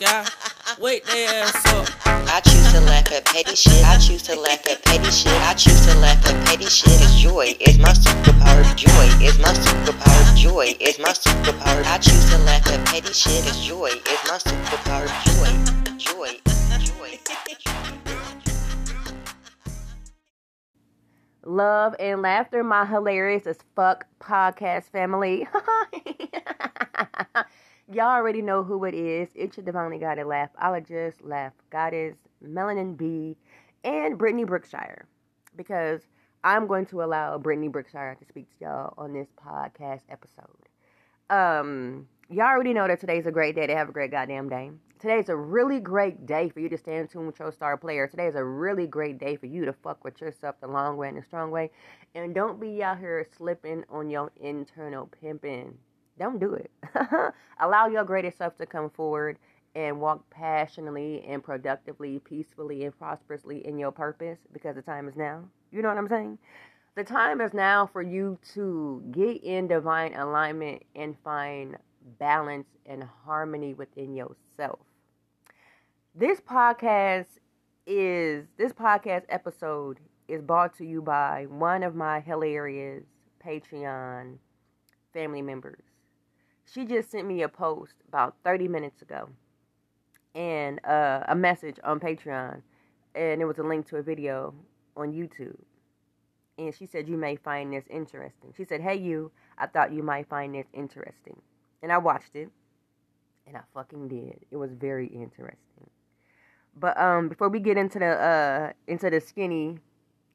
sky. Wake their ass up. I choose to laugh at petty shit. I choose to laugh at petty shit. I choose to laugh at petty shit. It's joy. It's my superpower. Joy is my superpower. Joy is my superpower. I choose to laugh at petty shit. It's joy. It's my superpower. Joy. Joy. Joy. Love and laughter, my hilarious as fuck podcast family. Y'all already know who it is. It's your divinely guided laugh. I'll just laugh. Goddess Melanin B and Brittany Brookshire. Because I'm going to allow Brittany Brookshire to speak to y'all on this podcast episode. Um, y'all already know that today's a great day to have a great goddamn day. Today's a really great day for you to stay in tune with your star player. Today is a really great day for you to fuck with yourself the long way and the strong way. And don't be out here slipping on your internal pimping. Don't do it. Allow your greatest self to come forward and walk passionately and productively, peacefully, and prosperously in your purpose because the time is now. You know what I'm saying? The time is now for you to get in divine alignment and find balance and harmony within yourself. This podcast is this podcast episode is brought to you by one of my hilarious Patreon family members she just sent me a post about 30 minutes ago and uh, a message on Patreon, and it was a link to a video on YouTube. And she said, You may find this interesting. She said, Hey, you, I thought you might find this interesting. And I watched it, and I fucking did. It was very interesting. But um, before we get into the uh, into the skinny,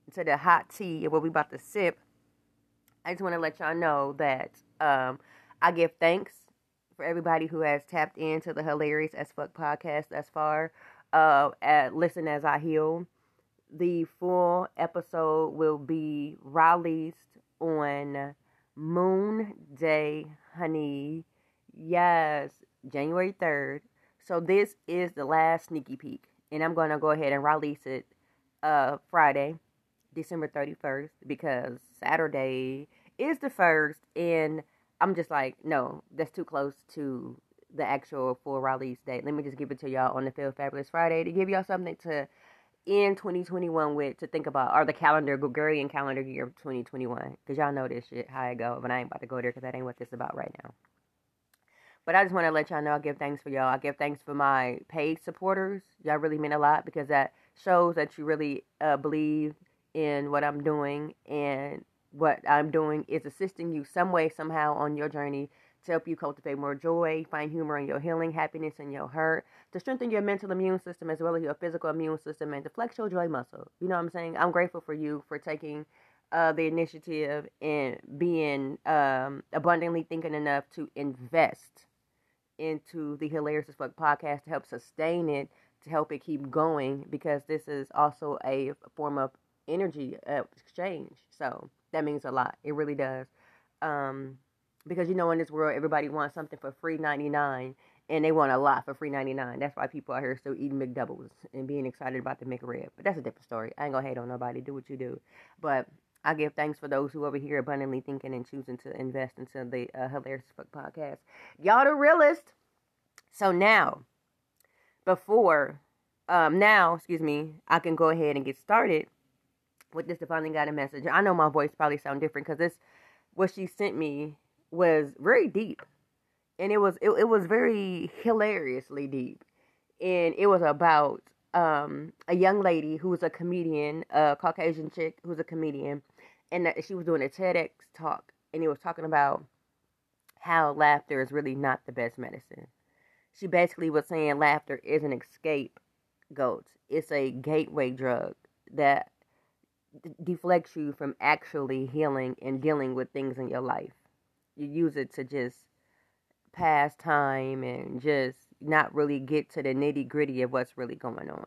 into the hot tea and what we about to sip, I just want to let y'all know that um, I give thanks for everybody who has tapped into the hilarious as fuck podcast thus far. Uh, at Listen as I Heal. The full episode will be released on Moon Day, honey. Yes, January 3rd. So this is the last sneaky peek. And I'm to go ahead and release it uh, Friday, December 31st, because Saturday is the first. And I'm just like, no, that's too close to the actual full release date. Let me just give it to y'all on the Feel Fabulous Friday to give y'all something to end 2021 with to think about, or the calendar, Gregorian calendar year 2021. Because y'all know this shit, how I go, but I ain't about to go there because that ain't what this about right now. But I just want to let y'all know I give thanks for y'all. I give thanks for my paid supporters. Y'all really mean a lot because that shows that you really uh, believe in what I'm doing and what I'm doing is assisting you some way, somehow on your journey to help you cultivate more joy, find humor in your healing, happiness in your hurt, to strengthen your mental immune system as well as your physical immune system, and to flex your joy muscle. You know what I'm saying? I'm grateful for you for taking uh, the initiative and being um, abundantly thinking enough to invest into the Hilarious as Fuck podcast to help sustain it, to help it keep going, because this is also a form of energy uh, exchange. So, that means a lot. It really does. Um, because you know, in this world, everybody wants something for free ninety nine, and they want a lot for free ninety nine. That's why people are here still eating McDoubles and being excited about the McRib. But that's a different story. I ain't gonna hate on nobody. Do what you do. But I give thanks for those who over here abundantly thinking and choosing to invest into the uh, hilarious fuck podcast. Y'all the realest. So now, before, um, now, excuse me, I can go ahead and get started with this divinely guided message. I know my voice probably sound different because this what she sent me was very deep, and it was it, it was very hilariously deep, and it was about um, a young lady who was a comedian, a Caucasian chick who was a comedian, and she was doing a TEDx talk, and he was talking about how laughter is really not the best medicine. She basically was saying laughter is an escape goat. It's a gateway drug that deflects you from actually healing and dealing with things in your life. You use it to just pass time and just not really get to the nitty gritty of what's really going on.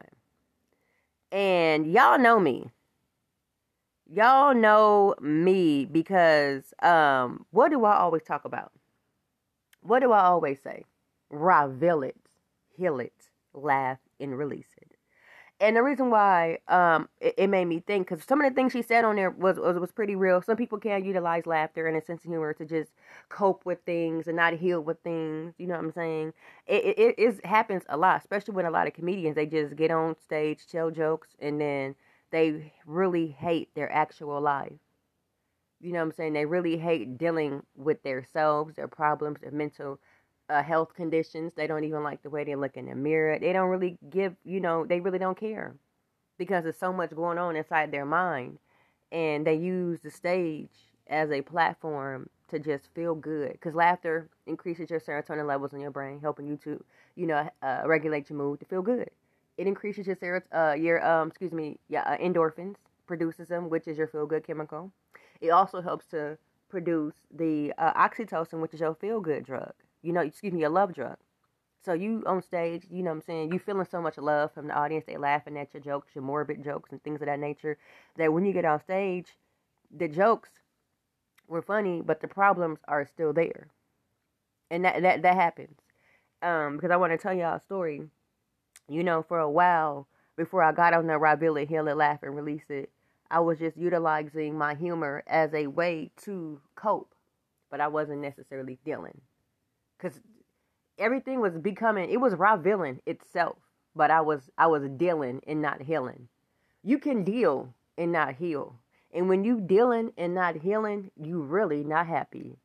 And y'all know me. Y'all know me because um what do I always talk about? What do I always say? Reveal it, heal it, laugh, and release it. And the reason why um it, it made me think because some of the things she said on there was, was was pretty real. Some people can utilize laughter and a sense of humor to just cope with things and not heal with things. You know what I'm saying? It it, it happens a lot, especially when a lot of comedians they just get on stage, tell jokes, and then they really hate their actual life. You know what I'm saying? They really hate dealing with their selves, their problems, their mental uh, health conditions. They don't even like the way they look in the mirror. They don't really give, you know, they really don't care because there's so much going on inside their mind. And they use the stage as a platform to just feel good because laughter increases your serotonin levels in your brain, helping you to, you know, uh, regulate your mood to feel good. It increases your serot- uh, your um, excuse me, yeah, uh, endorphins, produces them, which is your feel good chemical. It also helps to produce the uh, oxytocin, which is your feel good drug you know, excuse me, a love drug. So you on stage, you know what I'm saying, you feeling so much love from the audience, they laughing at your jokes, your morbid jokes and things of that nature, that when you get on stage, the jokes were funny, but the problems are still there. And that that, that happens. Um, because I want to tell y'all a story. You know, for a while before I got on the Ravilla Hill and Laugh and release it, I was just utilizing my humor as a way to cope, but I wasn't necessarily dealing because everything was becoming it was villain itself but i was i was dealing and not healing. You can deal and not heal. And when you dealing and not healing you really not happy.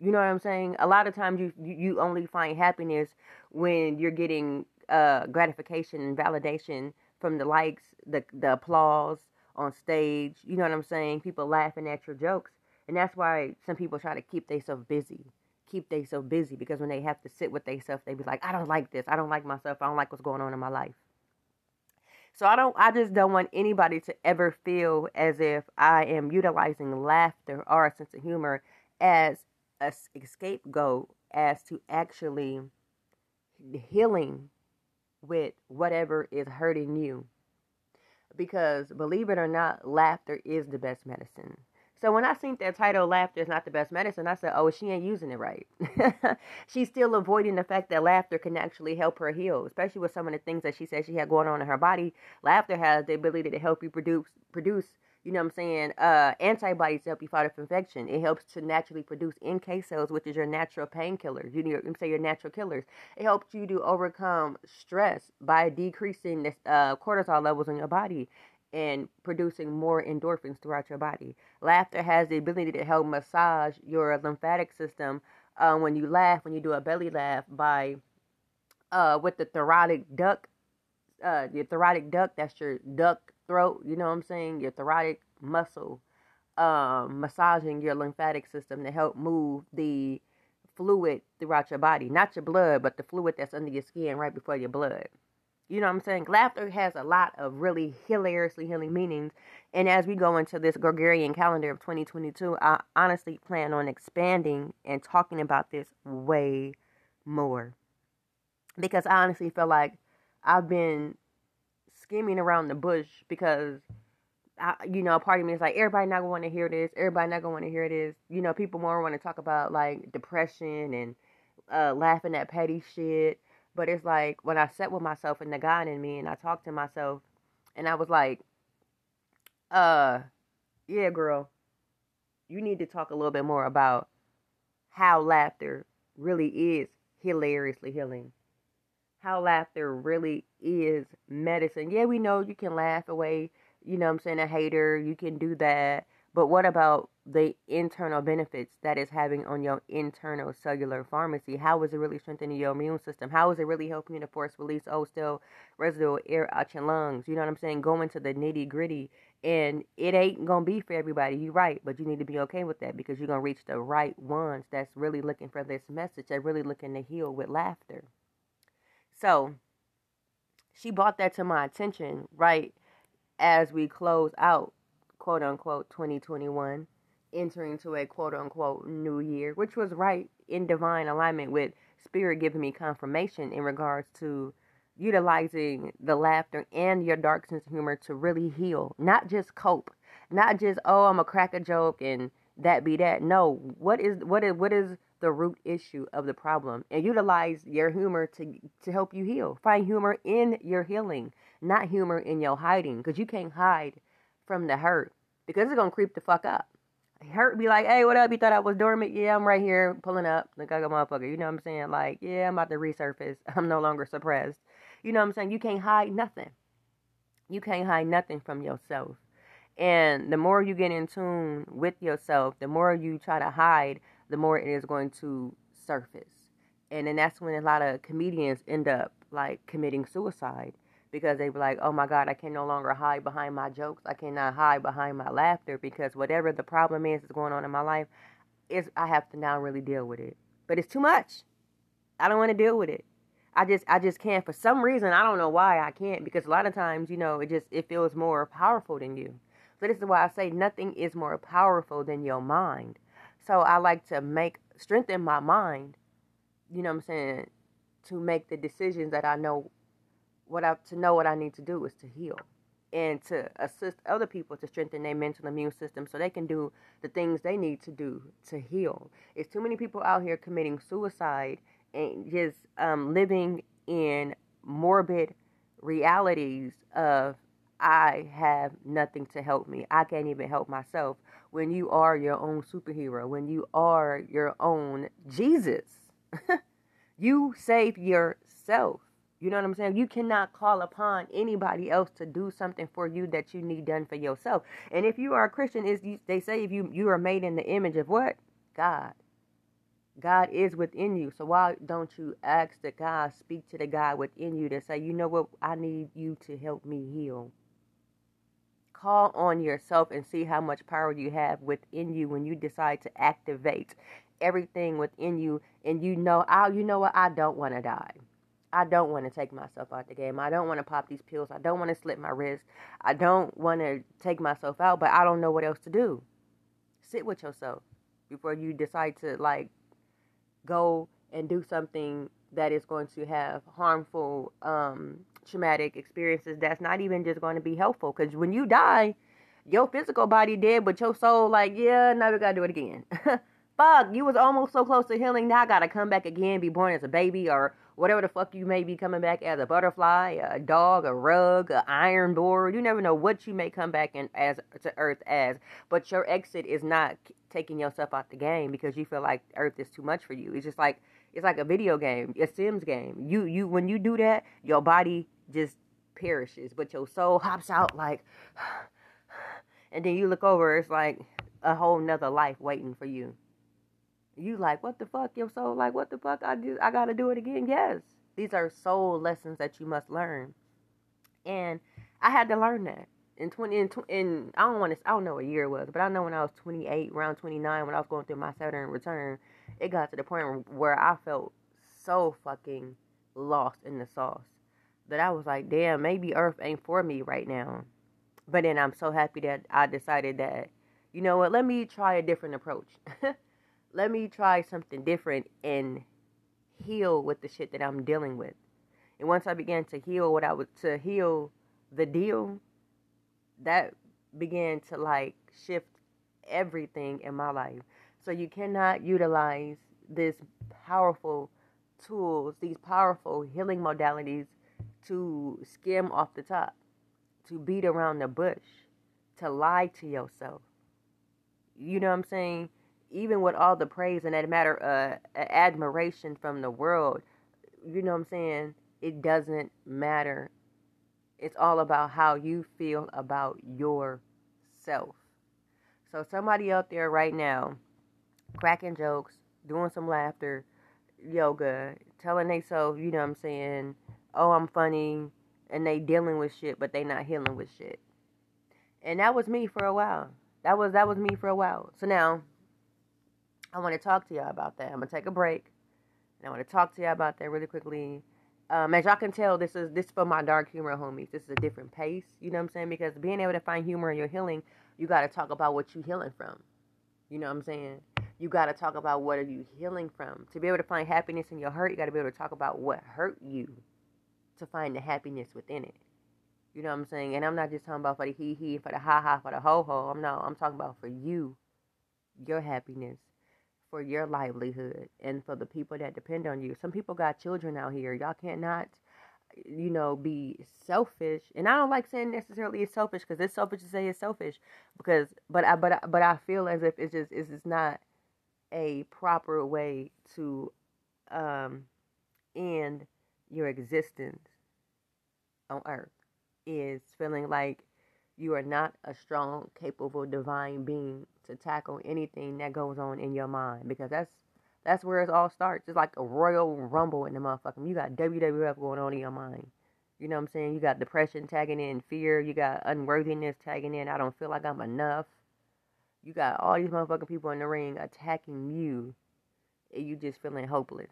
You know what i'm saying? A lot of times you you only find happiness when you're getting uh gratification and validation from the likes the the applause on stage. You know what i'm saying? People laughing at your jokes. And that's why some people try to keep themselves busy keep they so busy because when they have to sit with themselves, they be like, I don't like this. I don't like myself. I don't like what's going on in my life. So I don't I just don't want anybody to ever feel as if I am utilizing laughter or a sense of humor as a escape scapegoat as to actually healing with whatever is hurting you. Because believe it or not, laughter is the best medicine. So when I seen that title, laughter is not the best medicine, I said, oh, she ain't using it right. She's still avoiding the fact that laughter can actually help her heal, especially with some of the things that she said she had going on in her body. Laughter has the ability to help you produce, produce, you know what I'm saying, uh, antibodies to help you fight off infection. It helps to naturally produce NK cells, which is your natural painkillers. You know, say your natural killers. It helps you to overcome stress by decreasing the uh, cortisol levels in your body and producing more endorphins throughout your body. Laughter has the ability to help massage your lymphatic system uh, when you laugh, when you do a belly laugh, by uh, with the thoracic duct, uh, your thoracic duct, that's your duct throat, you know what I'm saying? Your thoracic muscle, um, massaging your lymphatic system to help move the fluid throughout your body. Not your blood, but the fluid that's under your skin right before your blood. You know what I'm saying? Laughter has a lot of really hilariously healing meanings. And as we go into this Gregorian calendar of 2022, I honestly plan on expanding and talking about this way more. Because I honestly feel like I've been skimming around the bush because I, you know, a part of me is like, everybody not gonna want to hear this. Everybody not gonna want to hear this. You know, people more want to talk about like depression and uh, laughing at petty shit but it's like when I sat with myself and the God in me and I talked to myself and I was like, uh, yeah, girl, you need to talk a little bit more about how laughter really is hilariously healing. How laughter really is medicine. Yeah, we know you can laugh away, you know I'm saying, a hater, you can do that. But what about the internal benefits that is having on your internal cellular pharmacy? How is it really strengthening your immune system? How is it really helping you to force release old still residual air out your lungs? You know what I'm saying? Go into the nitty gritty. And it ain't gonna be for everybody. You're right, but you need to be okay with that because you're gonna reach the right ones that's really looking for this message. They're really looking to heal with laughter. So she brought that to my attention right as we close out quote unquote 2021 entering to a quote unquote new year, which was right in divine alignment with spirit giving me confirmation in regards to utilizing the laughter and your dark sense of humor to really heal, not just cope, not just oh I'm a crack a joke and that be that. No, what is what is what is the root issue of the problem and utilize your humor to to help you heal. Find humor in your healing not humor in your hiding, because you can't hide from the hurt because it's gonna creep the fuck up. Hurt be like, hey, what up? You thought I was dormant? Yeah, I'm right here pulling up Look, like a motherfucker. You know what I'm saying? Like, yeah, I'm about to resurface. I'm no longer suppressed. You know what I'm saying? You can't hide nothing. You can't hide nothing from yourself. And the more you get in tune with yourself, the more you try to hide, the more it is going to surface. And then that's when a lot of comedians end up like committing suicide because they were like, oh my God, I can no longer hide behind my jokes. I cannot hide behind my laughter because whatever the problem is that's going on in my life, is I have to now really deal with it. But it's too much. I don't want to deal with it. I just I just can't for some reason. I don't know why I can't because a lot of times, you know, it just it feels more powerful than you. So this is why I say nothing is more powerful than your mind. So I like to make strengthen my mind, you know what I'm saying, to make the decisions that I know what I to know what I need to do is to heal and to assist other people to strengthen their mental immune system so they can do the things they need to do to heal. It's too many people out here committing suicide and just um, living in morbid realities of I have nothing to help me. I can't even help myself. When you are your own superhero, when you are your own Jesus, you save yourself. You know what I'm saying? You cannot call upon anybody else to do something for you that you need done for yourself. And if you are a Christian, is they say if you you are made in the image of what? God. God is within you. So why don't you ask the God, speak to the God within you to say, you know what, I need you to help me heal. Call on yourself and see how much power you have within you when you decide to activate everything within you and you know, I you know what, I don't want to die. I don't want to take myself out the game. I don't want to pop these pills. I don't want to slip my wrist. I don't want to take myself out, but I don't know what else to do. Sit with yourself before you decide to like go and do something that is going to have harmful um, traumatic experiences that's not even just going to be helpful because when you die your physical body dead but your soul like yeah now we gotta do it again fuck you was almost so close to healing now i gotta come back again be born as a baby or whatever the fuck you may be coming back as a butterfly, a dog, a rug, a iron board. You never know what you may come back in as to Earth as. But your exit is not taking yourself out the game because you feel like Earth is too much for you. It's just like it's like a video game, a Sims game. You you when you do that, your body just perishes, but your soul hops out like, and then you look over, it's like a whole nother life waiting for you you like what the fuck? Your soul like what the fuck? I do i gotta do it again. Yes. These are soul lessons that you must learn. And i had to learn that. In 20 in, in i don't want to i don't know what year it was but i know when i was 28 around 29 when i was going through my saturn return it got to the point where i felt so fucking lost in the sauce that i was like damn maybe earth ain't for me right now. But then i'm so happy that i decided that you know what? Let me try a different approach let me try something different and heal with the shit that I'm dealing with. And once I began to heal what I was to heal the deal, that began to like shift everything in my life. So you cannot utilize this powerful tools, these powerful healing modalities to skim off the top, to beat around the bush, to lie to yourself. You know what I'm saying? Even with all the praise and that matter uh admiration from the world, you know what I'm saying? It doesn't matter. It's all about how you feel about yourself. So somebody out there right now, cracking jokes, doing some laughter, yoga, telling they so you know what I'm saying, oh I'm funny, and they dealing with shit, but they not healing with shit. And that was me for a while. That was that was me for a while. So now I want to talk to y'all about that. I'm gonna take a break, and I want to talk to y'all about that really quickly. Um, as y'all can tell, this is this is for my dark humor homies. This is a different pace. You know what I'm saying? Because being able to find humor in your healing, you got to talk about what you're healing from. You know what I'm saying? You got to talk about what are you healing from. To be able to find happiness in your hurt, you got to be able to talk about what hurt you to find the happiness within it. You know what I'm saying? And I'm not just talking about for the hee hee, for the ha ha, for the ho ho. I'm not. I'm talking about for you, your happiness, for your livelihood and for the people that depend on you. Some people got children out here. Y'all cannot you know, be selfish. And I don't like saying necessarily it's selfish because it's selfish to say it's selfish because, but I, but, I, but I feel as if it's just, it's just not a proper way to, um, end your existence on earth is feeling like you are not a strong, capable, divine being to tackle anything that goes on in your mind because that's that's where it all starts. It's like a royal rumble in the motherfucker. You got WWF going on in your mind. You know what I'm saying? You got depression tagging in, fear. You got unworthiness tagging in. I don't feel like I'm enough. You got all these motherfucking people in the ring attacking you, and you just feeling hopeless.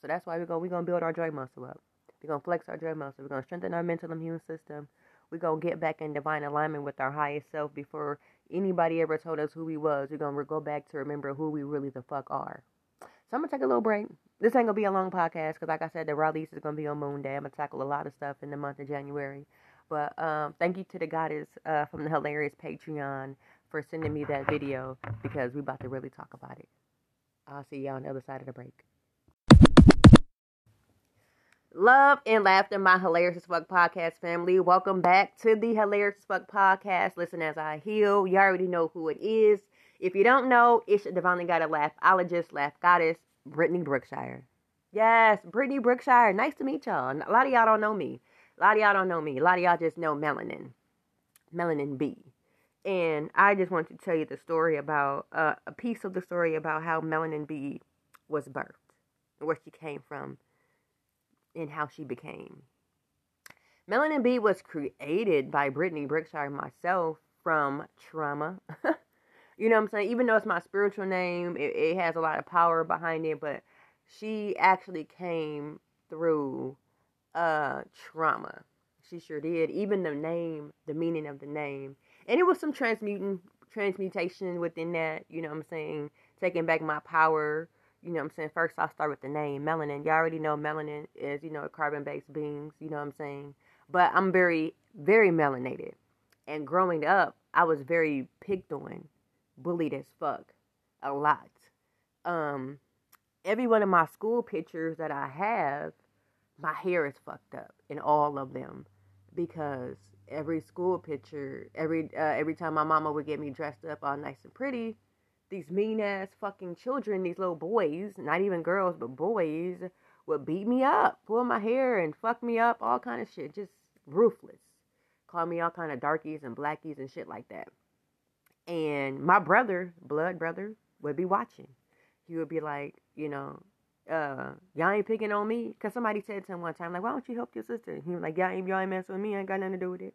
So that's why we're gonna we're gonna build our joy muscle up. We're gonna flex our joy muscle. We're gonna strengthen our mental immune system. We're gonna get back in divine alignment with our highest self before anybody ever told us who we was. We're gonna go back to remember who we really the fuck are. So I'm gonna take a little break. This ain't gonna be a long podcast because, like I said, the release is gonna be on Moon Day. I'm gonna tackle a lot of stuff in the month of January. But um, thank you to the goddess uh, from the hilarious Patreon for sending me that video because we about to really talk about it. I'll see y'all on the other side of the break. Love and laughter, my hilarious as fuck podcast family. Welcome back to the hilarious as fuck podcast. Listen as I heal. You already know who it is. If you don't know, it's the divinely gotta laugh. Ologist, laugh goddess, Brittany Brookshire. Yes, Brittany Brookshire. Nice to meet y'all. A lot of y'all don't know me. A lot of y'all don't know me. A lot of y'all just know Melanin, Melanin B. And I just want to tell you the story about uh, a piece of the story about how Melanin B was birthed, where she came from and how she became. Melanin B was created by Brittany Brookshire myself from trauma. you know what I'm saying? Even though it's my spiritual name, it, it has a lot of power behind it, but she actually came through uh trauma. She sure did. Even the name, the meaning of the name. And it was some transmuting transmutation within that, you know what I'm saying? Taking back my power you know what I'm saying? First, I'll start with the name melanin. You already know melanin is, you know, carbon based beings, you know what I'm saying? But I'm very, very melanated. And growing up, I was very picked on, bullied as fuck, a lot. Um, every one of my school pictures that I have, my hair is fucked up in all of them because every school picture, every uh, every time my mama would get me dressed up all nice and pretty, these mean ass fucking children, these little boys, not even girls, but boys, would beat me up, pull my hair and fuck me up, all kind of shit. Just ruthless. Call me all kind of darkies and blackies and shit like that. And my brother, blood brother, would be watching. He would be like, you know, uh, y'all ain't picking on me. Cause somebody said to him one time, like, why don't you help your sister? He was like, y'all ain't, y'all ain't messing with me. I ain't got nothing to do with it.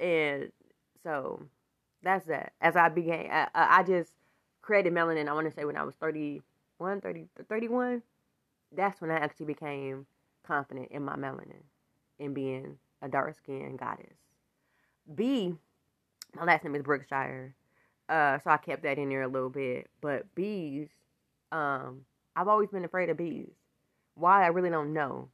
And so that's that. As I began, I, I just created melanin, I want to say when I was 31, 30, 31, that's when I actually became confident in my melanin in being a dark skinned goddess. B, my last name is Brookshire. Uh, so I kept that in there a little bit. But bees, um, I've always been afraid of bees. Why I really don't know.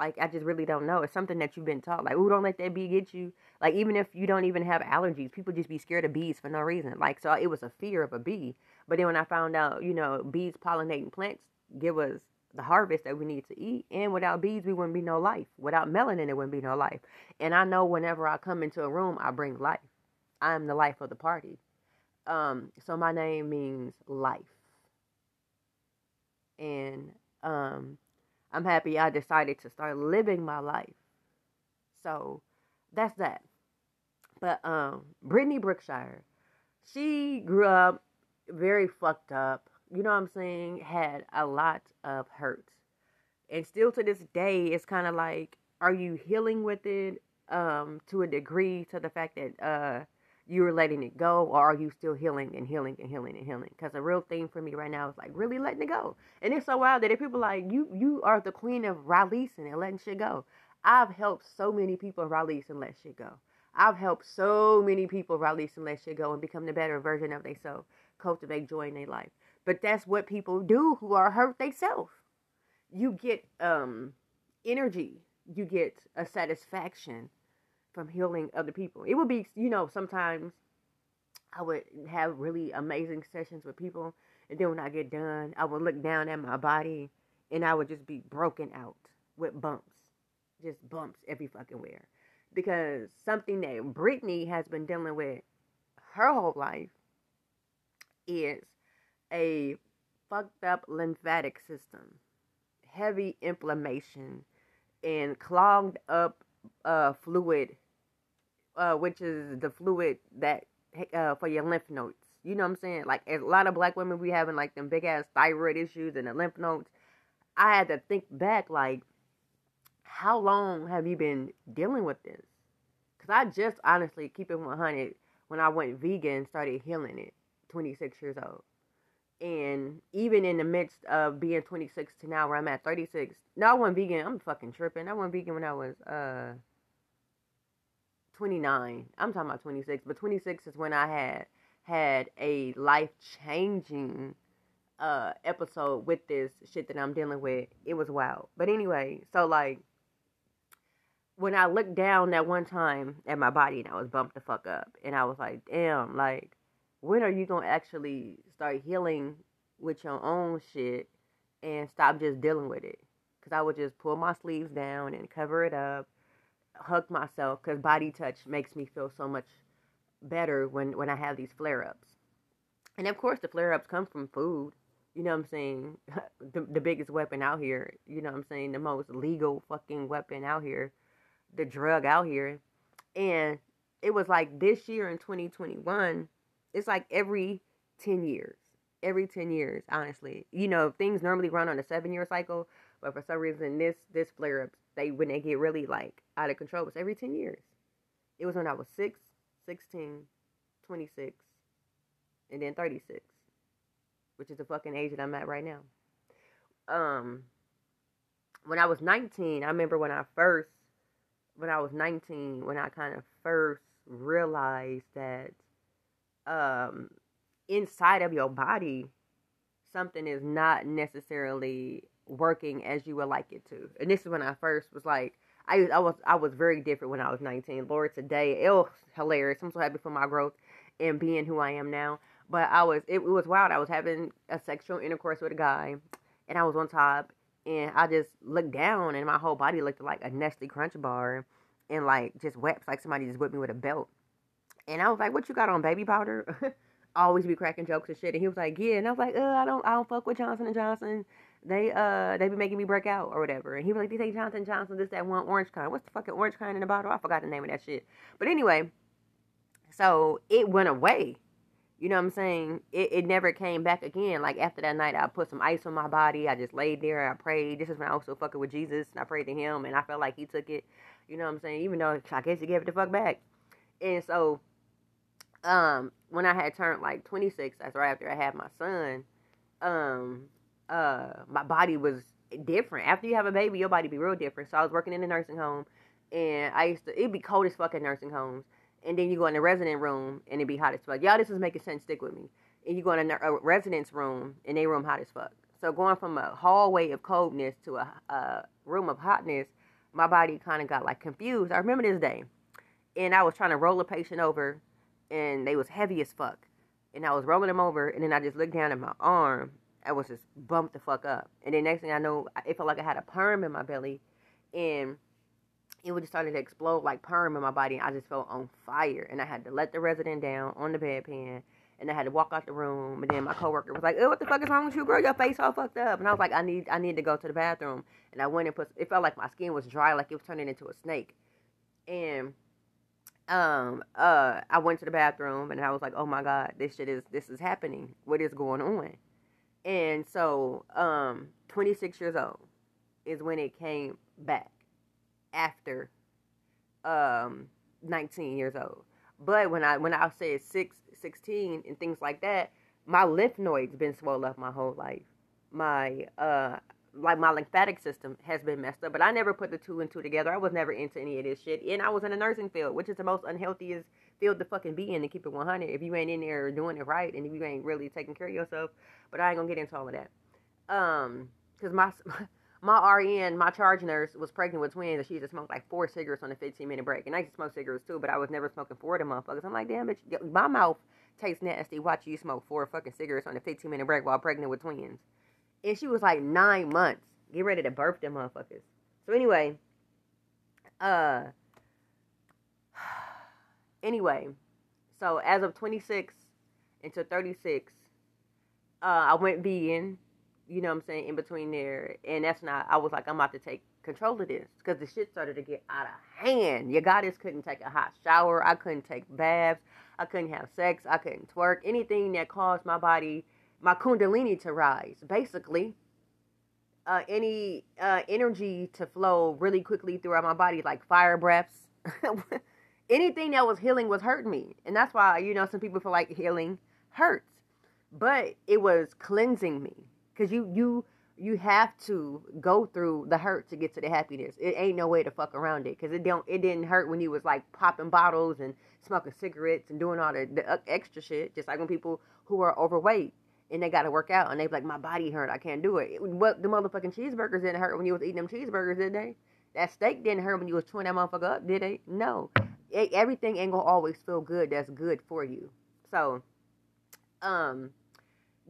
Like I just really don't know. It's something that you've been taught. Like, oh, don't let that bee get you. Like even if you don't even have allergies, people just be scared of bees for no reason. Like so, it was a fear of a bee. But then when I found out, you know, bees pollinating plants give us the harvest that we need to eat. And without bees, we wouldn't be no life. Without melanin, there wouldn't be no life. And I know whenever I come into a room, I bring life. I am the life of the party. Um, so my name means life. And um, I'm happy I decided to start living my life. So that's that. But um, Brittany Brookshire, she grew up very fucked up. You know what I'm saying? Had a lot of hurt. And still to this day, it's kind of like, are you healing with it um, to a degree to the fact that uh, you're letting it go, or are you still healing and healing and healing and healing? Because the real thing for me right now is like really letting it go. And it's so wild that if people like you, you are the queen of releasing and letting shit go. I've helped so many people release and let shit go. I've helped so many people release and let shit go and become the better version of themselves cultivate joy in their life. But that's what people do who are hurt themselves. You get um energy, you get a satisfaction from healing other people. It would be, you know, sometimes I would have really amazing sessions with people, and then when I get done, I would look down at my body and I would just be broken out with bumps. just bumps every fucking where. Because something that Brittany has been dealing with her whole life is a fucked up lymphatic system, heavy inflammation, and clogged up uh, fluid, uh, which is the fluid that uh, for your lymph nodes. You know what I'm saying? Like a lot of black women, we having like them big ass thyroid issues and the lymph nodes. I had to think back, like, how long have you been dealing with this? Because I just honestly keep it 100 when I went vegan, started healing it, 26 years old. And even in the midst of being 26 to now where I'm at 36, no, I wasn't vegan. I'm fucking tripping. I wasn't vegan when I was uh 29. I'm talking about 26, but 26 is when I had had a life changing uh episode with this shit that I'm dealing with. It was wild. But anyway, so like when I looked down that one time at my body and I was bumped the fuck up and I was like, damn, like when are you gonna actually start healing with your own shit and stop just dealing with it? Cause I would just pull my sleeves down and cover it up, hug myself, cause body touch makes me feel so much better when when I have these flare ups. And of course, the flare ups come from food. You know what I'm saying? the, the biggest weapon out here. You know what I'm saying? The most legal fucking weapon out here. The drug out here. And it was like this year in 2021, it's like every 10 years. Every 10 years, honestly. You know, things normally run on a seven year cycle, but for some reason, this this flare ups, they when they get really like out of control, it's every 10 years. It was when I was six, 16, 26, and then 36, which is the fucking age that I'm at right now. Um, when I was 19, I remember when I first, when I was 19, when I kind of first realized that um, inside of your body, something is not necessarily working as you would like it to. And this is when I first was like, I, I was I was very different when I was 19. Lord, today it was hilarious. I'm so happy for my growth and being who I am now. But I was it, it was wild. I was having a sexual intercourse with a guy, and I was on top, and I just looked down, and my whole body looked like a Nestle Crunch bar, and like just wet, like somebody just whipped me with a belt. And I was like, "What you got on, baby powder?" Always be cracking jokes and shit. And he was like, "Yeah," and I was like, "Uh, I don't, I don't fuck with Johnson and Johnson." they uh they be making me break out or whatever. And he was like, "These ain't Johnson Johnson, this that one orange kind. What's the fucking orange kind in the bottle? I forgot the name of that shit." But anyway, so it went away. You know what I'm saying? It, it never came back again. Like after that night, I put some ice on my body. I just laid there. I prayed. This is when I was still fucking with Jesus. And I prayed to him, and I felt like he took it. You know what I'm saying? Even though I guess he gave it the fuck back. And so, um, when I had turned like 26, that's right after I had my son. Um, uh my body was different. After you have a baby, your body be real different. So I was working in a nursing home, and I used to it'd be cold as fuck in nursing homes, and then you go in the resident room and it'd be hot as fuck. Y'all, this is making sense. Stick with me. And you go in a, a residence room and they room hot as fuck. So going from a hallway of coldness to a, a room of hotness, my body kind of got like confused. I remember this day, and I was trying to roll a patient over, and they was heavy as fuck, and I was rolling them over, and then I just looked down at my arm, I was just bumped the fuck up. And then next thing I know, it felt like I had a perm in my belly, and it would just started to explode like perm in my body. And I just felt on fire, and I had to let the resident down on the bedpan, and I had to walk out the room. And then my coworker was like, "Oh, what the fuck is wrong with you, girl? Your face all fucked up." And I was like, "I need, I need to go to the bathroom." And I went and put. It felt like my skin was dry, like it was turning into a snake. And um, uh, I went to the bathroom, and I was like, "Oh my god, this shit is, this is happening. What is going on?" And so, um, 26 years old is when it came back after um 19 years old. But when I when I said six, 16 and things like that, my lymph nodes been swollen up my whole life. My uh like my lymphatic system has been messed up, but I never put the two and two together. I was never into any of this shit, and I was in a nursing field, which is the most unhealthiest field to fucking be in to keep it 100 if you ain't in there doing it right and if you ain't really taking care of yourself. But I ain't gonna get into all of that. Um, cause my my RN, my charge nurse was pregnant with twins and she used to smoke like four cigarettes on a 15 minute break. And I used to smoke cigarettes too, but I was never smoking four of them motherfuckers. I'm like, damn bitch, my mouth tastes nasty. Watch you smoke four fucking cigarettes on a 15 minute break while pregnant with twins. And she was like nine months, get ready to birth them motherfuckers. So anyway, Uh. Anyway, so as of 26 until 36, uh, I went vegan. You know what I'm saying? In between there, and that's not. I was like, I'm about to take control of this because the shit started to get out of hand. Your goddess couldn't take a hot shower. I couldn't take baths. I couldn't have sex. I couldn't twerk. Anything that caused my body, my kundalini to rise, basically. Uh, any uh, energy to flow really quickly throughout my body, like fire breaths. Anything that was healing was hurting me. And that's why, you know, some people feel like healing hurts. But it was cleansing me. Because you, you, you have to go through the hurt to get to the happiness. It ain't no way to fuck around it because it don't. It didn't hurt when you was like popping bottles and smoking cigarettes and doing all the, the extra shit. Just like when people who are overweight and they got to work out and they be like, my body hurt, I can't do it. What the motherfucking cheeseburgers didn't hurt when you was eating them cheeseburgers, did they? That steak didn't hurt when you was chewing that motherfucker up, did they? No. It, everything ain't gonna always feel good. That's good for you. So, um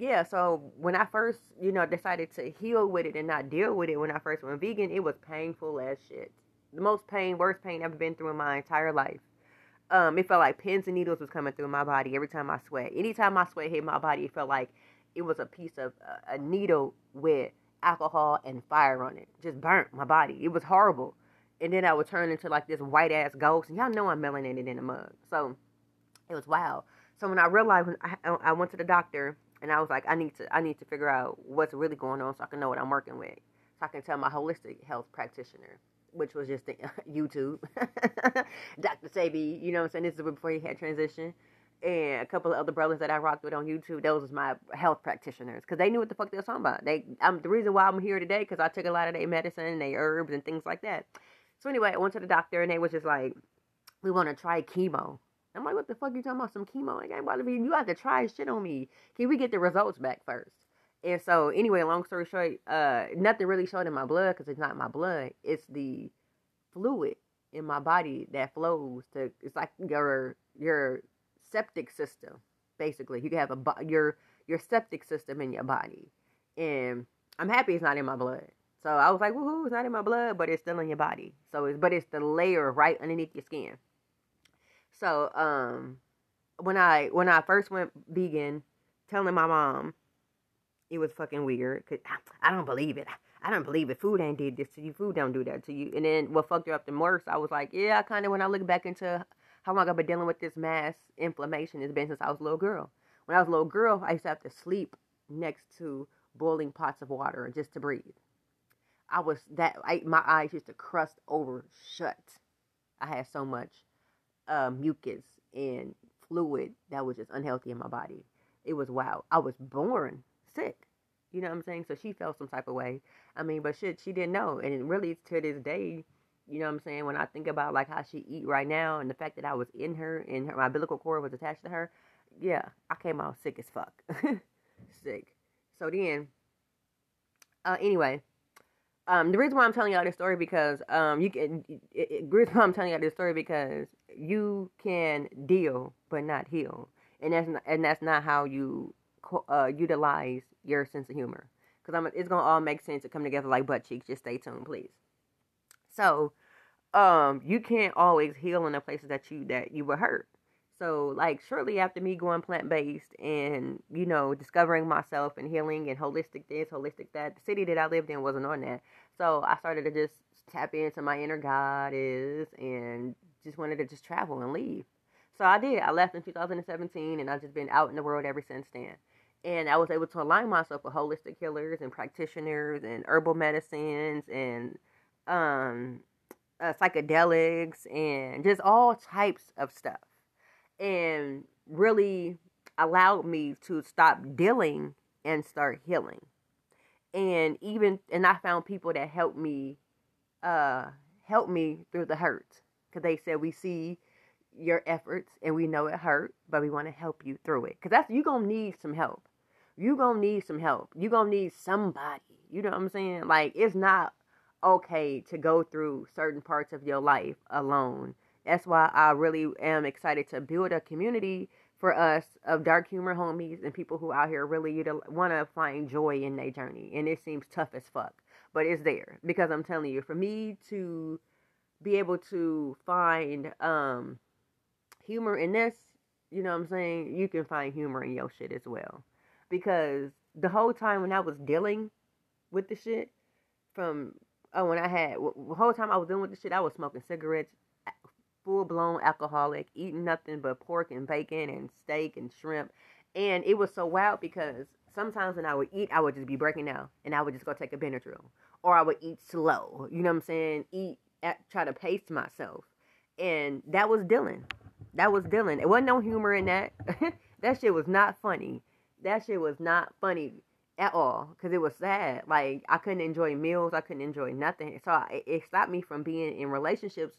yeah, so when I first, you know, decided to heal with it and not deal with it when I first went vegan, it was painful as shit. The most pain, worst pain I've been through in my entire life. Um, it felt like pins and needles was coming through my body every time I sweat. Anytime my sweat hit my body, it felt like it was a piece of uh, a needle with alcohol and fire on it. Just burnt my body. It was horrible. And then I would turn into like this white ass ghost. And y'all know I'm melanated in the mug. So it was wild. So when I realized when I, I went to the doctor and I was like, I need to I need to figure out what's really going on so I can know what I'm working with. So I can tell my holistic health practitioner, which was just the, YouTube, Dr. Sebi, you know what I'm saying? This is before he had transition. And a couple of other brothers that I rocked with on YouTube, those was my health practitioners because they knew what the fuck they were talking about. They, I'm the reason why I'm here today because I took a lot of their medicine, their herbs, and things like that. So anyway, I went to the doctor and they was just like, "We want to try chemo." I'm like, what the fuck you talking about? Some chemo? Like, ain't about to be, you have to try shit on me. Can we get the results back first? And so, anyway, long story short, uh, nothing really showed in my blood because it's not my blood. It's the fluid in my body that flows to. It's like your your septic system, basically. You have a your your septic system in your body, and I'm happy it's not in my blood. So I was like, woohoo, it's not in my blood, but it's still in your body. So it's but it's the layer right underneath your skin. So um, when I when I first went vegan, telling my mom, it was fucking weird. Cause I, I don't believe it. I don't believe it. Food ain't did this to you. Food don't do that to you. And then what fucked her up the most, I was like, yeah, I kind of when I look back into how long I've been dealing with this mass inflammation, it's been since I was a little girl. When I was a little girl, I used to have to sleep next to boiling pots of water just to breathe. I was that I, my eyes used to crust over shut. I had so much uh, mucus and fluid that was just unhealthy in my body. It was wild. I was born sick. You know what I'm saying? So she felt some type of way. I mean, but shit, she didn't know. And really, to this day, you know what I'm saying? When I think about like how she eat right now, and the fact that I was in her and her, my umbilical cord was attached to her, yeah, I came out sick as fuck, sick. So then, uh, anyway, um, the reason why I'm telling y'all this story because um, you can. It, it, the reason why I'm telling y'all this story because you can deal but not heal, and that's not, and that's not how you uh, utilize your sense of humor. Because I'm, it's gonna all make sense to come together like butt cheeks. Just stay tuned, please. So, um, you can't always heal in the places that you that you were hurt. So, like, shortly after me going plant based and, you know, discovering myself and healing and holistic this, holistic that, the city that I lived in wasn't on that. So, I started to just tap into my inner goddess and just wanted to just travel and leave. So, I did. I left in 2017 and I've just been out in the world ever since then. And I was able to align myself with holistic healers and practitioners and herbal medicines and um, uh, psychedelics and just all types of stuff and really allowed me to stop dealing and start healing. And even and I found people that helped me uh help me through the hurt cuz they said we see your efforts and we know it hurt, but we want to help you through it. Cuz that's you to need some help. You to need some help. You to need somebody. You know what I'm saying? Like it's not okay to go through certain parts of your life alone that's why I really am excited to build a community for us of dark humor homies and people who out here really want to find joy in their journey. And it seems tough as fuck, but it's there because I'm telling you, for me to be able to find um humor in this, you know what I'm saying? You can find humor in your shit as well. Because the whole time when I was dealing with the shit from oh when I had the whole time I was dealing with the shit, I was smoking cigarettes, full blown alcoholic, eating nothing but pork and bacon and steak and shrimp. And it was so wild because sometimes when I would eat, I would just be breaking down and I would just go take a Benadryl. Or I would eat slow. You know what I'm saying? Eat at, try to pace myself. And that was dealing. That was dealing. It wasn't no humor in that. that shit was not funny. That shit was not funny at all because it was sad. Like I couldn't enjoy meals. I couldn't enjoy nothing. So I, it stopped me from being in relationships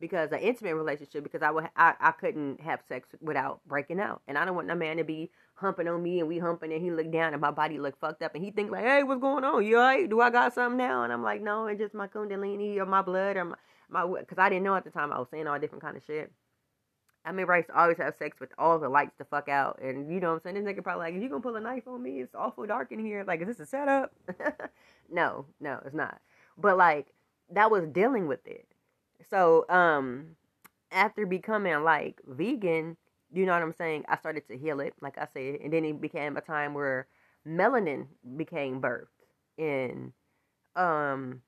because an intimate relationship because I would I, I couldn't have sex without breaking out. And I don't want no man to be humping on me and we humping and he look down and my body look fucked up and he think like, hey, what's going on? You alright? Do I got something now? And I'm like, no, it's just my kundalini or my blood or my my because I didn't know at the time I was saying all different kind of shit. I mean, to always have sex with all the lights to fuck out. And you know what I'm saying? This nigga probably like, if you gonna pull a knife on me, it's awful dark in here. Like, is this a setup? no, no, it's not. But like, that was dealing with it. So, um, after becoming like vegan, you know what I'm saying? I started to heal it, like I said. And then it became a time where melanin became birthed. And, um,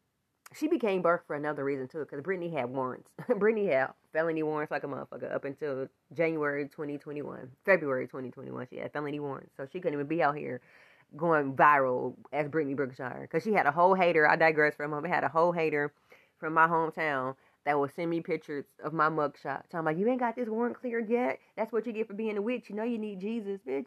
she became birth for another reason too, because Brittany had warrants. Brittany had felony warrants like a motherfucker up until January 2021, February 2021. She had felony warrants, so she couldn't even be out here going viral as Brittany Brookshire, because she had a whole hater. I digress from him. Had a whole hater from my hometown that would send me pictures of my mugshot, talking about you ain't got this warrant cleared yet. That's what you get for being a witch. You know you need Jesus, bitch.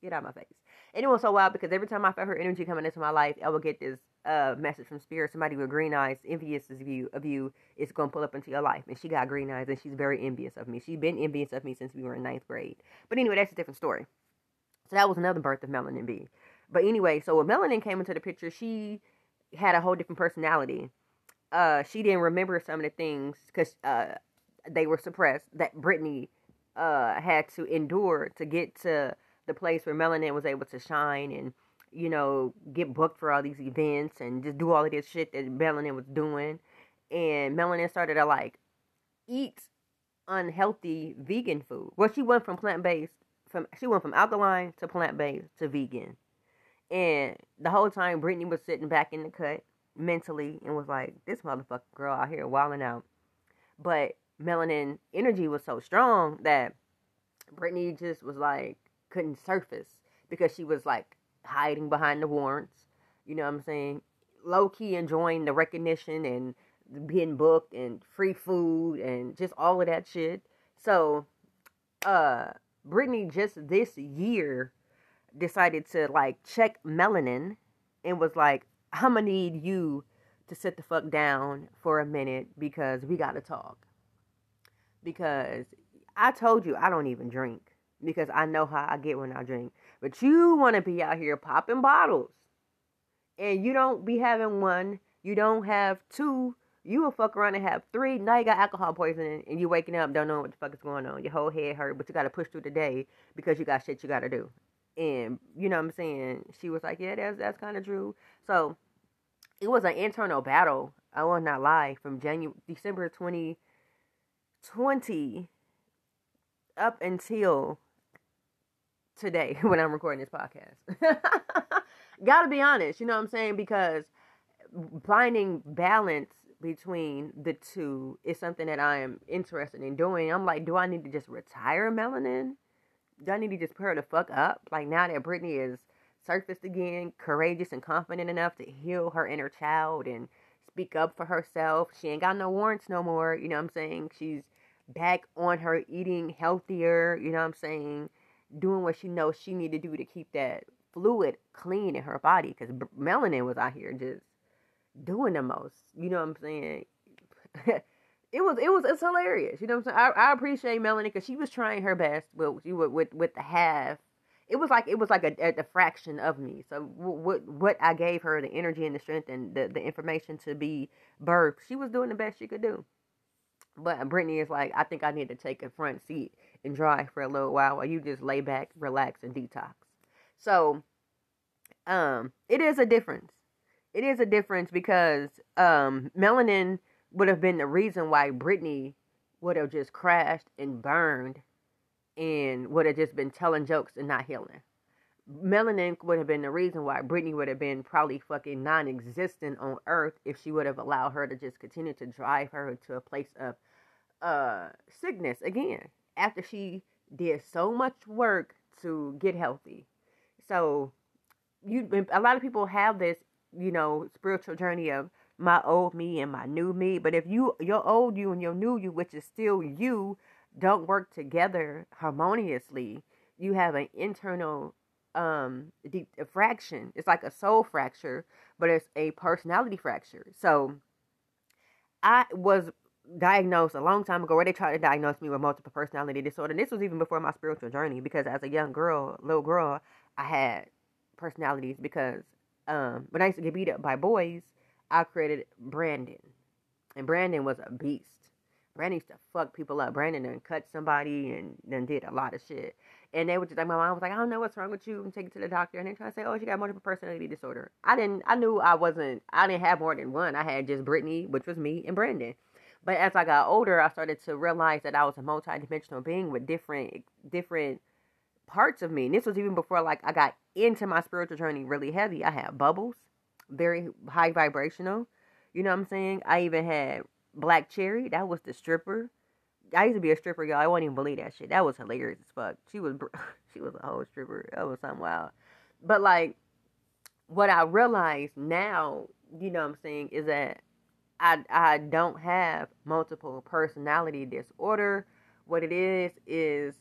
Get out of my face. And it was so wild because every time I felt her energy coming into my life, I would get this uh, message from spirit. Somebody with green eyes, envious of you, of you, is gonna pull up into your life. And she got green eyes, and she's very envious of me. She's been envious of me since we were in ninth grade. But anyway, that's a different story. So that was another birth of Melanin B. But anyway, so when Melanin came into the picture, she had a whole different personality. Uh, she didn't remember some of the things because uh, they were suppressed that Brittany uh, had to endure to get to the place where Melanin was able to shine and you know, get booked for all these events and just do all of this shit that Melanin was doing. And Melanin started to like eat unhealthy vegan food. Well, she went from plant based from she went from alkaline to plant based to vegan. And the whole time Brittany was sitting back in the cut mentally and was like, This motherfucker girl out here wilding out. But melanin energy was so strong that Brittany just was like couldn't surface because she was like hiding behind the warrants. You know what I'm saying? Low key enjoying the recognition and being booked and free food and just all of that shit. So, uh, Brittany just this year decided to like check melanin and was like, I'm gonna need you to sit the fuck down for a minute because we gotta talk. Because I told you I don't even drink because I know how I get when I drink. But you want to be out here popping bottles. And you don't be having one. You don't have two. You will fuck around and have three. Now you got alcohol poisoning and you waking up, don't know what the fuck is going on. Your whole head hurt, but you got to push through the day because you got shit you got to do. And you know what I'm saying? She was like, yeah, that's, that's kind of true. So it was an internal battle. I will not lie. From January, December 2020 up until today when I'm recording this podcast. Gotta be honest, you know what I'm saying? Because finding balance between the two is something that I am interested in doing. I'm like, do I need to just retire melanin? Do I need to just put her the fuck up? Like now that Brittany is surfaced again, courageous and confident enough to heal her inner child and speak up for herself. She ain't got no warrants no more. You know what I'm saying? She's back on her eating healthier. You know what I'm saying? Doing what she knows she need to do to keep that fluid clean in her body because melanin was out here just doing the most. You know what I'm saying? it was it was it's hilarious. You know what I'm saying? I, I appreciate Melanie because she was trying her best, but she would with with the half. It was like it was like a, a, a fraction of me. So what what I gave her the energy and the strength and the, the information to be birthed, she was doing the best she could do. But Brittany is like, I think I need to take a front seat and drive for a little while while you just lay back, relax, and detox. So, um, it is a difference. It is a difference because um, melanin would have been the reason why Brittany would have just crashed and burned and would have just been telling jokes and not healing. Melanin would have been the reason why Brittany would have been probably fucking non existent on earth if she would have allowed her to just continue to drive her to a place of uh sickness again after she did so much work to get healthy. So you a lot of people have this, you know, spiritual journey of my old me and my new me. But if you your old you and your new you, which is still you, don't work together harmoniously, you have an internal um deep fraction. It's like a soul fracture, but it's a personality fracture. So I was diagnosed a long time ago where they tried to diagnose me with multiple personality disorder. And this was even before my spiritual journey because as a young girl, little girl, I had personalities because um, when I used to get beat up by boys, I created Brandon. And Brandon was a beast. Brandon used to fuck people up. Brandon then cut somebody and then did a lot of shit. And they were just like, my mom was like, I don't know what's wrong with you. And take it to the doctor. And they try to say, oh, she got multiple personality disorder. I didn't, I knew I wasn't, I didn't have more than one. I had just Brittany, which was me, and Brandon. But as I got older, I started to realize that I was a multi-dimensional being with different, different parts of me. And this was even before like I got into my spiritual journey really heavy. I had bubbles, very high vibrational. You know what I'm saying? I even had Black Cherry. That was the stripper. I used to be a stripper, y'all. I wouldn't even believe that shit. That was hilarious as fuck. She was she was a whole stripper. That was something wild. But like what I realize now, you know what I'm saying, is that I I don't have multiple personality disorder. What it is is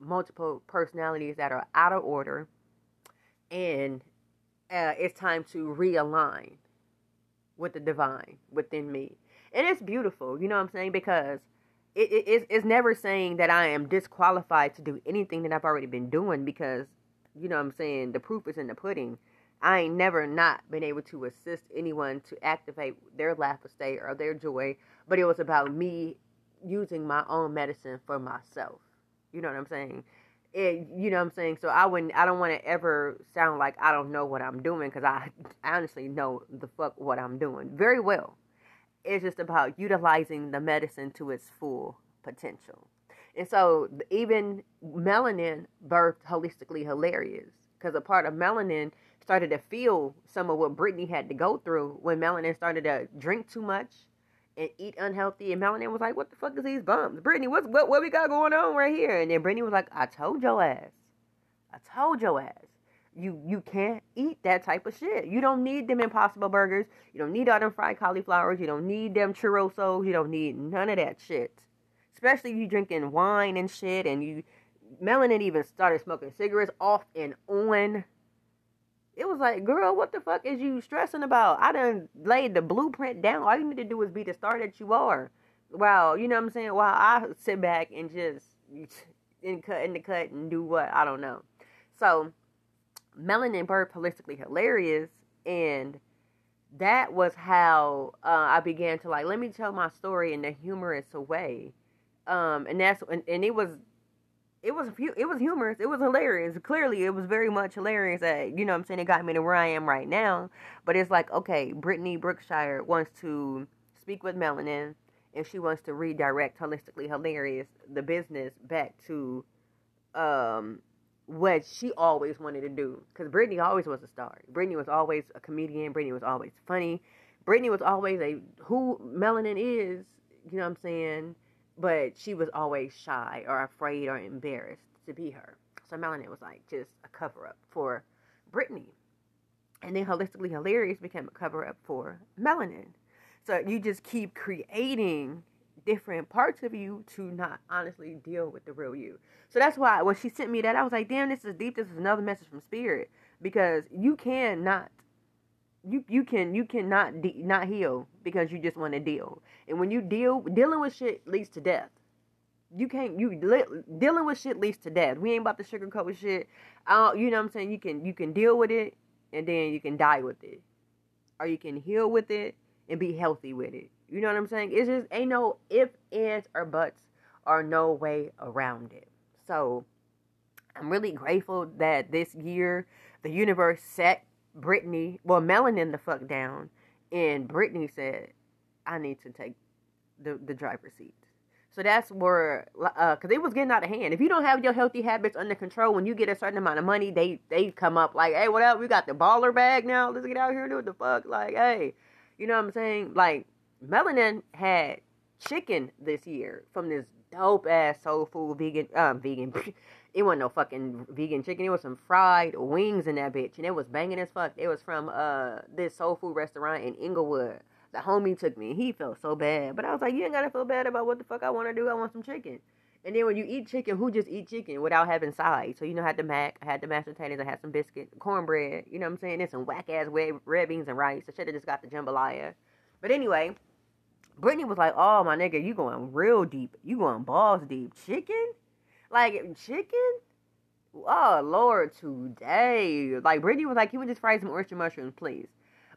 multiple personalities that are out of order, and uh, it's time to realign with the divine within me. And it's beautiful, you know what I'm saying? Because it, it, it's, it's never saying that I am disqualified to do anything that I've already been doing because, you know what I'm saying, the proof is in the pudding. I ain't never not been able to assist anyone to activate their laughter state or their joy, but it was about me using my own medicine for myself. You know what I'm saying? It, you know what I'm saying? So I wouldn't, I don't want to ever sound like I don't know what I'm doing because I honestly know the fuck what I'm doing very well. It's just about utilizing the medicine to its full potential. And so even melanin birthed holistically hilarious because a part of melanin started to feel some of what Brittany had to go through when melanin started to drink too much and eat unhealthy. And Melanin was like, "What the fuck is these bums, Brittany? What's what what we got going on right here?" And then Brittany was like, "I told your ass, I told your ass, you you can't eat that type of shit. You don't need them Impossible Burgers. You don't need all them fried cauliflowers. You don't need them churrosos. You don't need none of that shit. Especially you drinking wine and shit, and you." Melanin even started smoking cigarettes off and on it was like, girl, what the fuck is you stressing about? I done laid the blueprint down. All you need to do is be the star that you are. Wow, you know what I'm saying? While I sit back and just in cut in the cut and do what I don't know. So, Melanin Bird holistically hilarious, and that was how uh, I began to like let me tell my story in a humorous way. Um, and that's and, and it was it was it was humorous. It was hilarious. Clearly, it was very much hilarious. That you know, what I'm saying it got me to where I am right now. But it's like, okay, Brittany Brookshire wants to speak with Melanin, and she wants to redirect holistically hilarious the business back to um what she always wanted to do. Because Brittany always was a star. Brittany was always a comedian. Brittany was always funny. Brittany was always a who Melanin is. You know what I'm saying? But she was always shy or afraid or embarrassed to be her. So Melanin was like just a cover up for Brittany. And then Holistically Hilarious became a cover up for Melanin. So you just keep creating different parts of you to not honestly deal with the real you. So that's why when she sent me that, I was like, damn, this is deep. This is another message from Spirit. Because you cannot you you can you cannot de- not heal because you just want to deal. And when you deal dealing with shit leads to death. You can't you li- dealing with shit leads to death. We ain't about to sugarcoat shit. Uh, you know what I'm saying? You can you can deal with it and then you can die with it, or you can heal with it and be healthy with it. You know what I'm saying? It's just ain't no if, ands, or buts, or no way around it. So I'm really grateful that this year the universe set Brittany, well, Melanin the fuck down, and Brittany said, I need to take the the driver's seat. So that's where, uh, cause it was getting out of hand. If you don't have your healthy habits under control, when you get a certain amount of money, they they come up like, hey, what up? We got the baller bag now. Let's get out here and do what the fuck. Like, hey, you know what I'm saying? Like, Melanin had chicken this year from this dope ass soul food vegan, um, vegan. it wasn't no fucking vegan chicken. It was some fried wings in that bitch, and it was banging as fuck. It was from uh this soul food restaurant in Inglewood the homie took me. He felt so bad. But I was like, you ain't gotta feel bad about what the fuck I wanna do. I want some chicken. And then when you eat chicken, who just eat chicken without having sides? So you know, I had the mac, I had the mashed potatoes, I had some biscuit, cornbread. You know what I'm saying? And some whack ass red, red beans and rice. I should have just got the jambalaya. But anyway, Brittany was like, "Oh my nigga, you going real deep. You going balls deep. Chicken, like chicken." Oh Lord, today, like Brittany was like, "You would just fry some oyster mushrooms, please."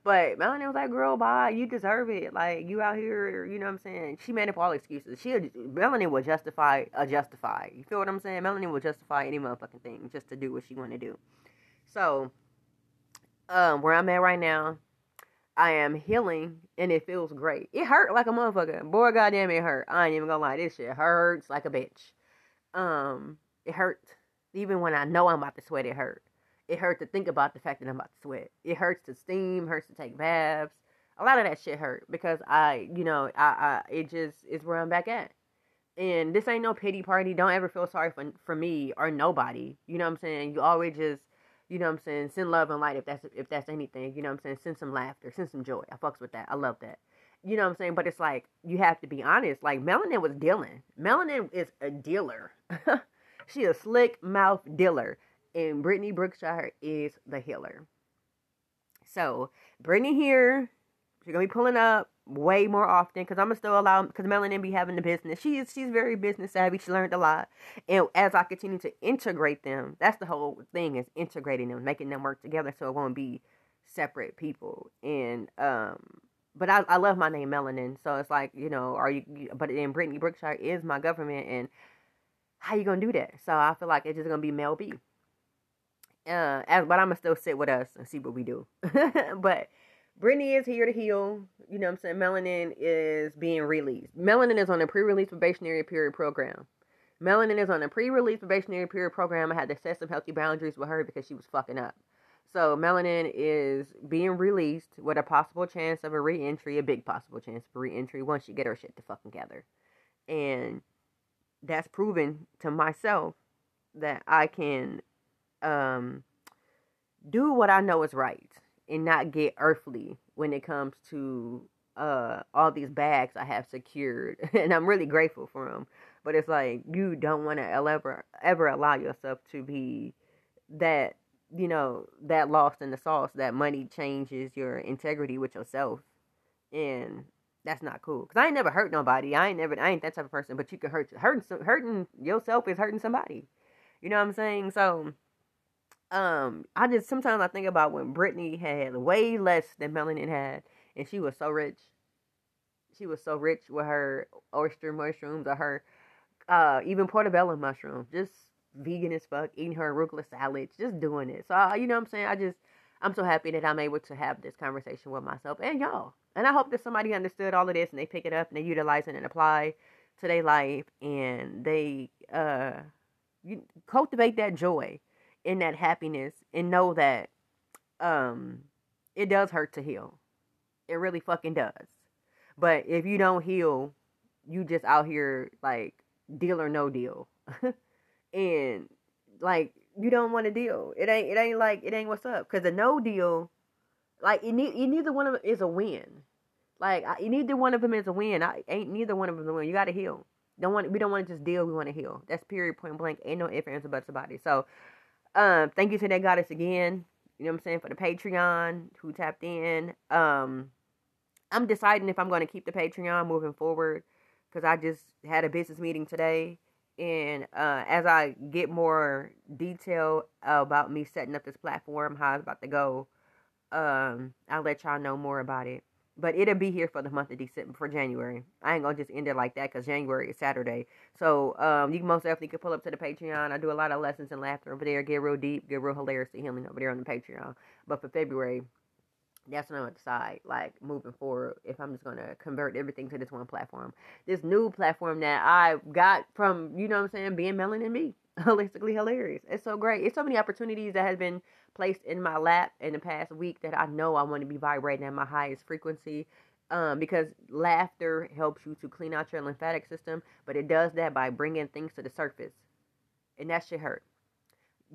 But Melanie was like, girl, bye. You deserve it. Like, you out here, you know what I'm saying? She made up all excuses. She, Melanie will justify a justify. You feel what I'm saying? Melanie will justify any motherfucking thing just to do what she want to do. So, um, where I'm at right now, I am healing and it feels great. It hurt like a motherfucker. Boy, goddamn, it hurt. I ain't even gonna lie. This shit hurts like a bitch. Um, it hurt. Even when I know I'm about to sweat, it hurt it hurt to think about the fact that I'm about to sweat. It hurts to steam, hurts to take baths. A lot of that shit hurt because I, you know, I, I it just is where I'm back at. And this ain't no pity party. Don't ever feel sorry for for me or nobody. You know what I'm saying? You always just, you know what I'm saying, send love and light if that's if that's anything. You know what I'm saying? Send some laughter, send some joy. I fucks with that. I love that. You know what I'm saying? But it's like you have to be honest. Like Melanin was dealing. Melanin is a dealer. she a slick mouth dealer and Brittany Brookshire is the healer. So Brittany here, she's gonna be pulling up way more often because I'm gonna still allow because Melanin be having the business. She is she's very business savvy. She learned a lot, and as I continue to integrate them, that's the whole thing is integrating them, making them work together, so it won't be separate people. And um, but I I love my name Melanin, so it's like you know, are you? But then Brittany Brookshire is my government, and how you gonna do that? So I feel like it's just gonna be Mel B uh, as, but I'm gonna still sit with us and see what we do. but Brittany is here to heal. You know what I'm saying? Melanin is being released. Melanin is on a pre-release probationary period program. Melanin is on a pre-release probationary period program. I had to set some healthy boundaries with her because she was fucking up. So Melanin is being released with a possible chance of a re-entry, a big possible chance of re-entry once she get her shit to fucking together. And that's proven to myself that I can um, do what I know is right and not get earthly when it comes to uh, all these bags I have secured. and I'm really grateful for them. But it's like you don't want to ever ever allow yourself to be that you know that lost in the sauce. That money changes your integrity with yourself, and that's not cool. Cause I ain't never hurt nobody. I ain't never. I ain't that type of person. But you can hurt hurting hurting yourself is hurting somebody. You know what I'm saying? So um, I just sometimes I think about when Brittany had way less than Melanin had, and she was so rich. She was so rich with her oyster mushrooms or her uh even portobello mushrooms, just vegan as fuck, eating her arugula salad, just doing it. So you know what I'm saying? I just I'm so happy that I'm able to have this conversation with myself and y'all. And I hope that somebody understood all of this and they pick it up and they utilize it and apply to their life and they uh cultivate that joy in that happiness and know that um it does hurt to heal. It really fucking does. But if you don't heal, you just out here like deal or no deal. and like you don't want to deal. It ain't it ain't like it ain't what's up cuz a no deal like you need It neither one of them is a win. Like I, neither one of them is a win. I ain't neither one of them is a win. You got to heal. Don't want we don't want to just deal. We want to heal. That's period point blank. Ain't no ifs ands or buts about it. So um, thank you to that goddess again. You know what I'm saying for the Patreon who tapped in. Um, I'm deciding if I'm going to keep the Patreon moving forward because I just had a business meeting today, and uh, as I get more detail about me setting up this platform, how it's about to go, um, I'll let y'all know more about it but it'll be here for the month of December for January. I ain't gonna just end it like that because January is Saturday. So um, you most definitely can pull up to the Patreon. I do a lot of lessons and laughter over there. Get real deep, get real hilarious to healing over there on the Patreon. But for February, that's when I'm decide, like moving forward, if I'm just gonna convert everything to this one platform. This new platform that I got from, you know what I'm saying, being Melanin B. Holistically hilarious. It's so great. It's so many opportunities that has been placed in my lap in the past week that I know I want to be vibrating at my highest frequency. Um, because laughter helps you to clean out your lymphatic system, but it does that by bringing things to the surface, and that should hurt.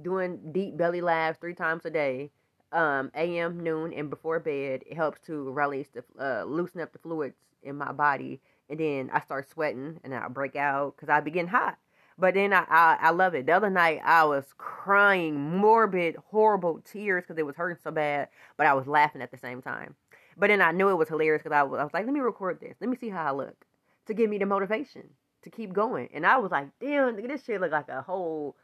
Doing deep belly laughs three times a day um, a.m., noon, and before bed. It helps to release the uh, loosen up the fluids in my body, and then I start sweating and I break out because I begin hot. But then I, I, I love it. The other night I was crying morbid, horrible tears because it was hurting so bad, but I was laughing at the same time. But then I knew it was hilarious because I was, I was like, let me record this. Let me see how I look to give me the motivation to keep going. And I was like, damn, this shit look like a whole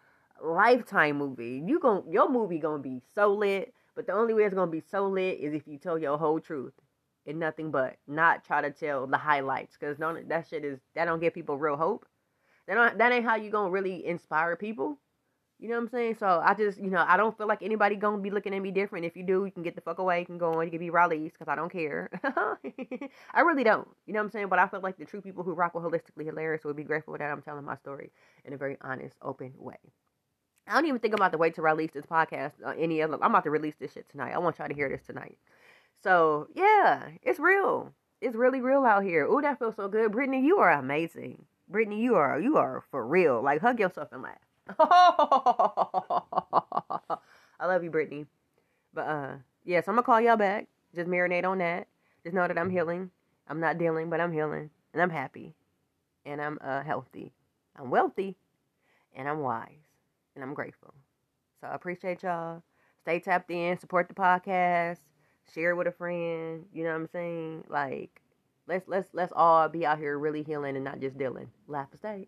lifetime movie. You gon' your movie gonna be so lit. But the only way it's gonna be so lit is if you tell your whole truth and nothing but, not try to tell the highlights, cause don't that shit is that don't give people real hope. That don't, that ain't how you gonna really inspire people. You know what I'm saying? So I just, you know, I don't feel like anybody gonna be looking at me different. If you do, you can get the fuck away. You can go on. You can be released because I don't care. I really don't. You know what I'm saying? But I feel like the true people who rock with holistically hilarious would be grateful that I'm telling my story in a very honest, open way. I don't even think I'm about to wait to release this podcast. Uh, any other, I'm about to release this shit tonight. I want y'all to hear this tonight. So yeah, it's real. It's really real out here. Ooh, that feels so good. Brittany, you are amazing. Brittany, you are you are for real. Like hug yourself and laugh. I love you, Brittany. But uh, yes, I'm gonna call y'all back. Just marinate on that. Just know that I'm healing. I'm not dealing, but I'm healing, and I'm happy, and I'm uh healthy. I'm wealthy, and I'm wise and I'm grateful. So I appreciate y'all. Stay tapped in, support the podcast, share with a friend. You know what I'm saying? Like, let's let's let's all be out here really healing and not just dealing. Laugh to stay.